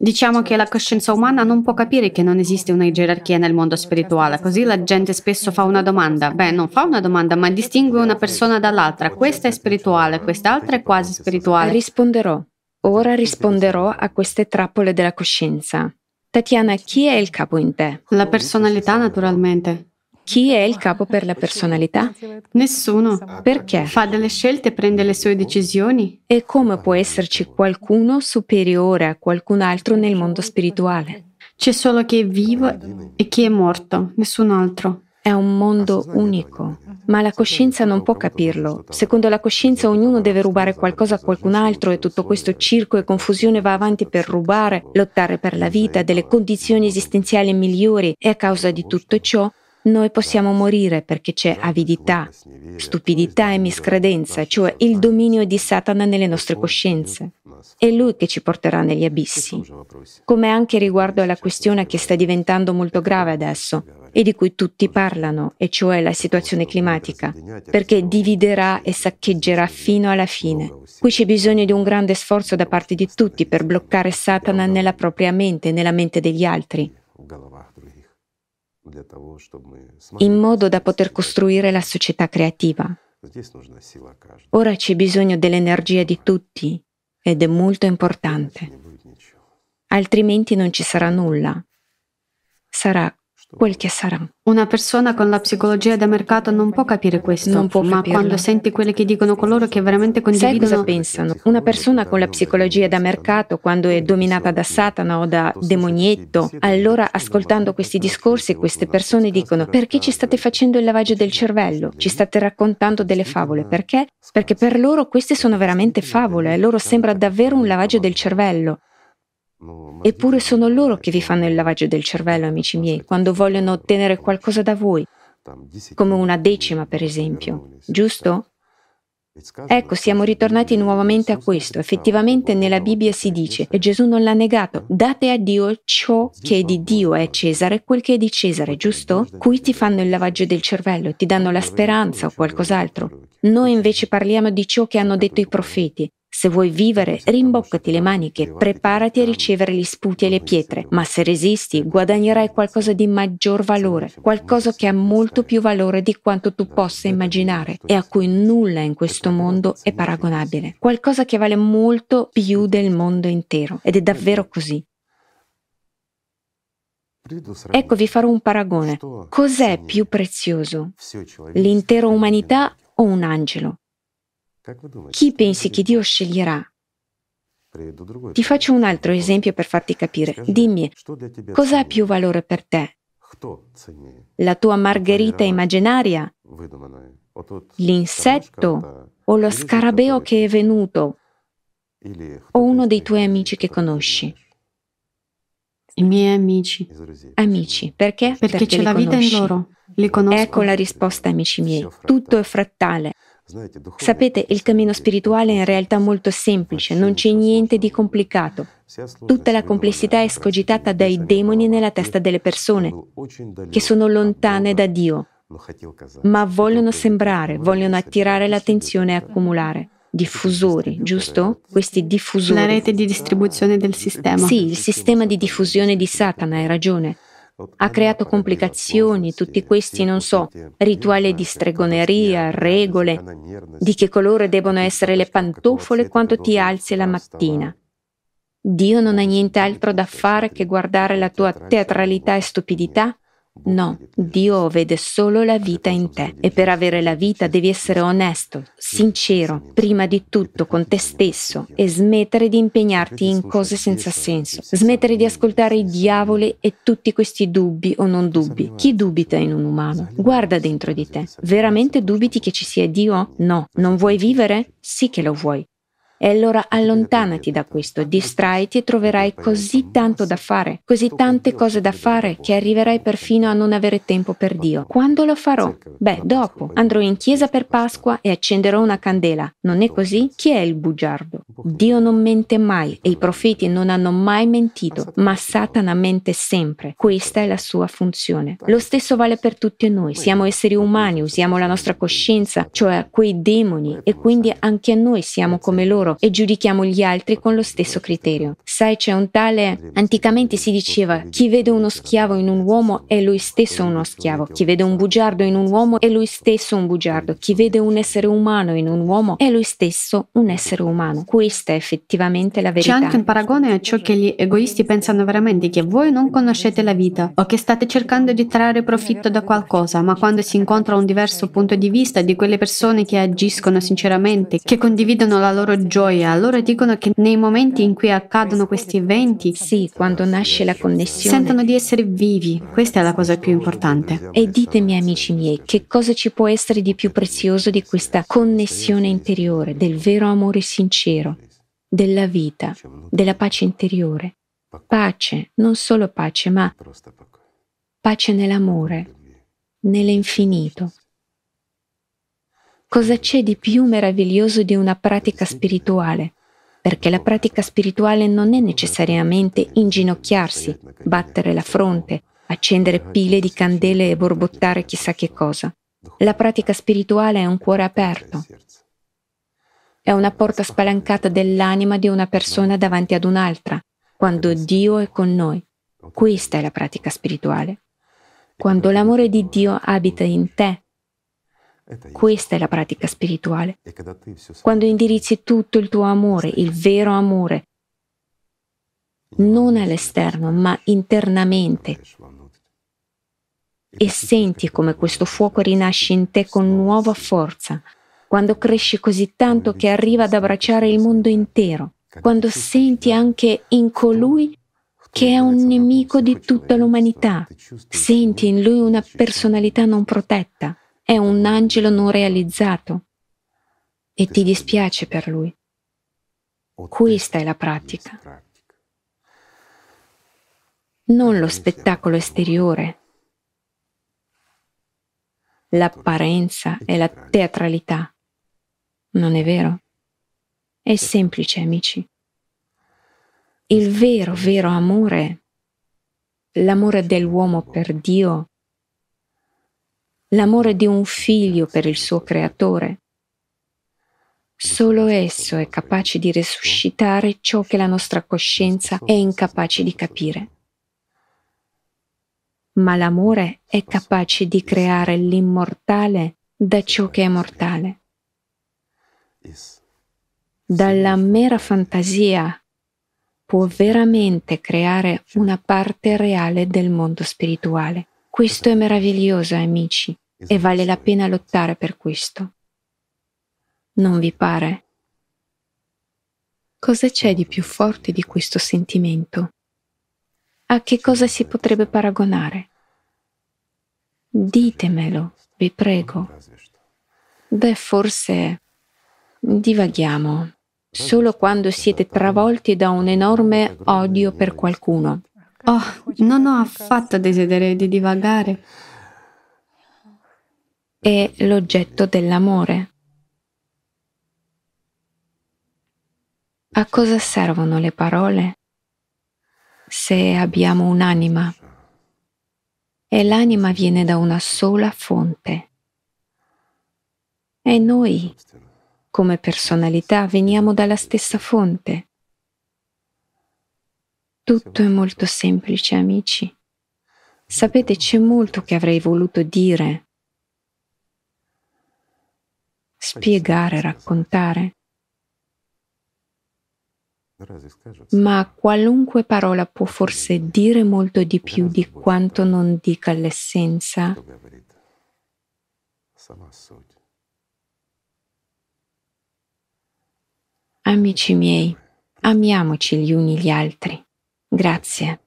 Diciamo che la coscienza umana non può capire che non esiste una gerarchia nel mondo spirituale, così la gente spesso fa una domanda. Beh, non fa una domanda, ma distingue una persona dall'altra. Questa è spirituale, quest'altra è quasi spirituale. Risponderò. Ora risponderò a queste trappole della coscienza. Tatiana, chi è il capo in te? La personalità, naturalmente. Chi è il capo per la personalità? Nessuno. Perché? Fa delle scelte, prende le sue decisioni. E come può esserci qualcuno superiore a qualcun altro nel mondo spirituale? C'è solo chi è vivo e chi è morto, nessun altro. È un mondo unico, ma la coscienza non può capirlo. Secondo la coscienza ognuno deve rubare qualcosa a qualcun altro e tutto questo circo e confusione va avanti per rubare, lottare per la vita, delle condizioni esistenziali migliori e a causa di tutto ciò noi possiamo morire perché c'è avidità, stupidità e miscredenza, cioè il dominio di Satana nelle nostre coscienze. È lui che ci porterà negli abissi. Come anche riguardo alla questione che sta diventando molto grave adesso e di cui tutti parlano, e cioè la situazione climatica, perché dividerà e saccheggerà fino alla fine. Qui c'è bisogno di un grande sforzo da parte di tutti per bloccare Satana nella propria mente, nella mente degli altri in modo da poter costruire la società creativa. Ora c'è bisogno dell'energia di tutti ed è molto importante. Altrimenti non ci sarà nulla. Sarà quel che sarà. Una persona con la psicologia da mercato non può capire questo, non può ma capirlo. quando senti quelli che dicono coloro che veramente condividono... Sai cosa pensano? Una persona con la psicologia da mercato, quando è dominata da Satana o da demonietto, allora ascoltando questi discorsi queste persone dicono perché ci state facendo il lavaggio del cervello? Ci state raccontando delle favole? Perché? Perché per loro queste sono veramente favole, a loro sembra davvero un lavaggio del cervello. Eppure sono loro che vi fanno il lavaggio del cervello, amici miei, quando vogliono ottenere qualcosa da voi, come una decima per esempio, giusto? Ecco, siamo ritornati nuovamente a questo. Effettivamente nella Bibbia si dice, e Gesù non l'ha negato, date a Dio ciò che è di Dio è Cesare, quel che è di Cesare, giusto? Qui ti fanno il lavaggio del cervello, ti danno la speranza o qualcos'altro. Noi invece parliamo di ciò che hanno detto i profeti, se vuoi vivere, rimboccati le maniche, preparati a ricevere gli sputi e le pietre, ma se resisti guadagnerai qualcosa di maggior valore, qualcosa che ha molto più valore di quanto tu possa immaginare e a cui nulla in questo mondo è paragonabile, qualcosa che vale molto più del mondo intero ed è davvero così. Ecco, vi farò un paragone. Cos'è più prezioso? L'intera umanità o un angelo? Chi pensi che Dio sceglierà? Ti faccio un altro esempio per farti capire. Dimmi, cosa ha più valore per te? La tua margherita immaginaria? L'insetto? O lo scarabeo che è venuto? O uno dei tuoi amici che conosci? I miei amici. Amici, perché? Perché, c'è li la vita in conosci. loro. Li conosco. Ecco la risposta, amici miei. Tutto è frattale. Sapete, il cammino spirituale è in realtà molto semplice, non c'è niente di complicato. Tutta la complessità è scogitata dai demoni nella testa delle persone, che sono lontane da Dio, ma vogliono sembrare, vogliono attirare l'attenzione e accumulare. Diffusori, giusto? Questi diffusori. La rete di distribuzione del sistema. Sì, il sistema di diffusione di Satana, hai ragione. Ha creato complicazioni, tutti questi, non so, rituali di stregoneria, regole, di che colore devono essere le pantofole quando ti alzi la mattina. Dio non ha nient'altro da fare che guardare la tua teatralità e stupidità? No, Dio vede solo la vita in te e per avere la vita devi essere onesto, sincero, prima di tutto con te stesso e smettere di impegnarti in cose senza senso, smettere di ascoltare i diavoli e tutti questi dubbi o non dubbi. Chi dubita in un umano? Guarda dentro di te. Veramente dubiti che ci sia Dio? No. Non vuoi vivere? Sì che lo vuoi. E allora allontanati da questo, distraiti e troverai così tanto da fare, così tante cose da fare che arriverai perfino a non avere tempo per Dio. Quando lo farò? Beh, dopo. Andrò in chiesa per Pasqua e accenderò una candela. Non è così? Chi è il bugiardo? Dio non mente mai e i profeti non hanno mai mentito, ma Satana mente sempre. Questa è la sua funzione. Lo stesso vale per tutti noi. Siamo esseri umani, usiamo la nostra coscienza, cioè quei demoni, e quindi anche noi siamo come loro e giudichiamo gli altri con lo stesso criterio. Sai, c'è un tale... Anticamente si diceva, chi vede uno schiavo in un uomo è lui stesso uno schiavo, chi vede un bugiardo in un uomo è lui stesso un bugiardo, chi vede un essere umano in un uomo è lui stesso un essere umano. Questa è effettivamente la verità. C'è anche un paragone a ciò che gli egoisti pensano veramente, che voi non conoscete la vita o che state cercando di trarre profitto da qualcosa, ma quando si incontra un diverso punto di vista di quelle persone che agiscono sinceramente, che condividono la loro gioia, allora dicono che nei momenti in cui accadono questi eventi, sì, quando nasce la connessione, sentono di essere vivi. Questa è la cosa più importante. E ditemi, amici miei, che cosa ci può essere di più prezioso di questa connessione interiore, del vero amore sincero, della vita, della pace interiore? Pace, non solo pace, ma pace nell'amore, nell'infinito. Cosa c'è di più meraviglioso di una pratica spirituale? Perché la pratica spirituale non è necessariamente inginocchiarsi, battere la fronte, accendere pile di candele e borbottare chissà che cosa. La pratica spirituale è un cuore aperto. È una porta spalancata dell'anima di una persona davanti ad un'altra, quando Dio è con noi. Questa è la pratica spirituale. Quando l'amore di Dio abita in te, questa è la pratica spirituale. Quando indirizzi tutto il tuo amore, il vero amore, non all'esterno, ma internamente, e senti come questo fuoco rinasce in te con nuova forza, quando cresce così tanto che arriva ad abbracciare il mondo intero, quando senti anche in colui che è un nemico di tutta l'umanità, senti in lui una personalità non protetta, è un angelo non realizzato e ti dispiace per lui. Questa è la pratica. Non lo spettacolo esteriore, l'apparenza e la teatralità. Non è vero? È semplice, amici. Il vero, vero amore, l'amore dell'uomo per Dio, l'amore di un figlio per il suo creatore. Solo esso è capace di resuscitare ciò che la nostra coscienza è incapace di capire. Ma l'amore è capace di creare l'immortale da ciò che è mortale. Dalla mera fantasia può veramente creare una parte reale del mondo spirituale. Questo è meraviglioso, amici, e vale la pena lottare per questo. Non vi pare? Cosa c'è di più forte di questo sentimento? A che cosa si potrebbe paragonare? Ditemelo, vi prego. Beh, forse divaghiamo solo quando siete travolti da un enorme odio per qualcuno. Oh, non ho affatto desiderio di divagare. È l'oggetto dell'amore. A cosa servono le parole se abbiamo un'anima? E l'anima viene da una sola fonte. E noi, come personalità, veniamo dalla stessa fonte. Tutto è molto semplice, amici. Sapete, c'è molto che avrei voluto dire, spiegare, raccontare. Ma qualunque parola può forse dire molto di più di quanto non dica l'essenza. Amici miei, amiamoci gli uni gli altri. Grazie.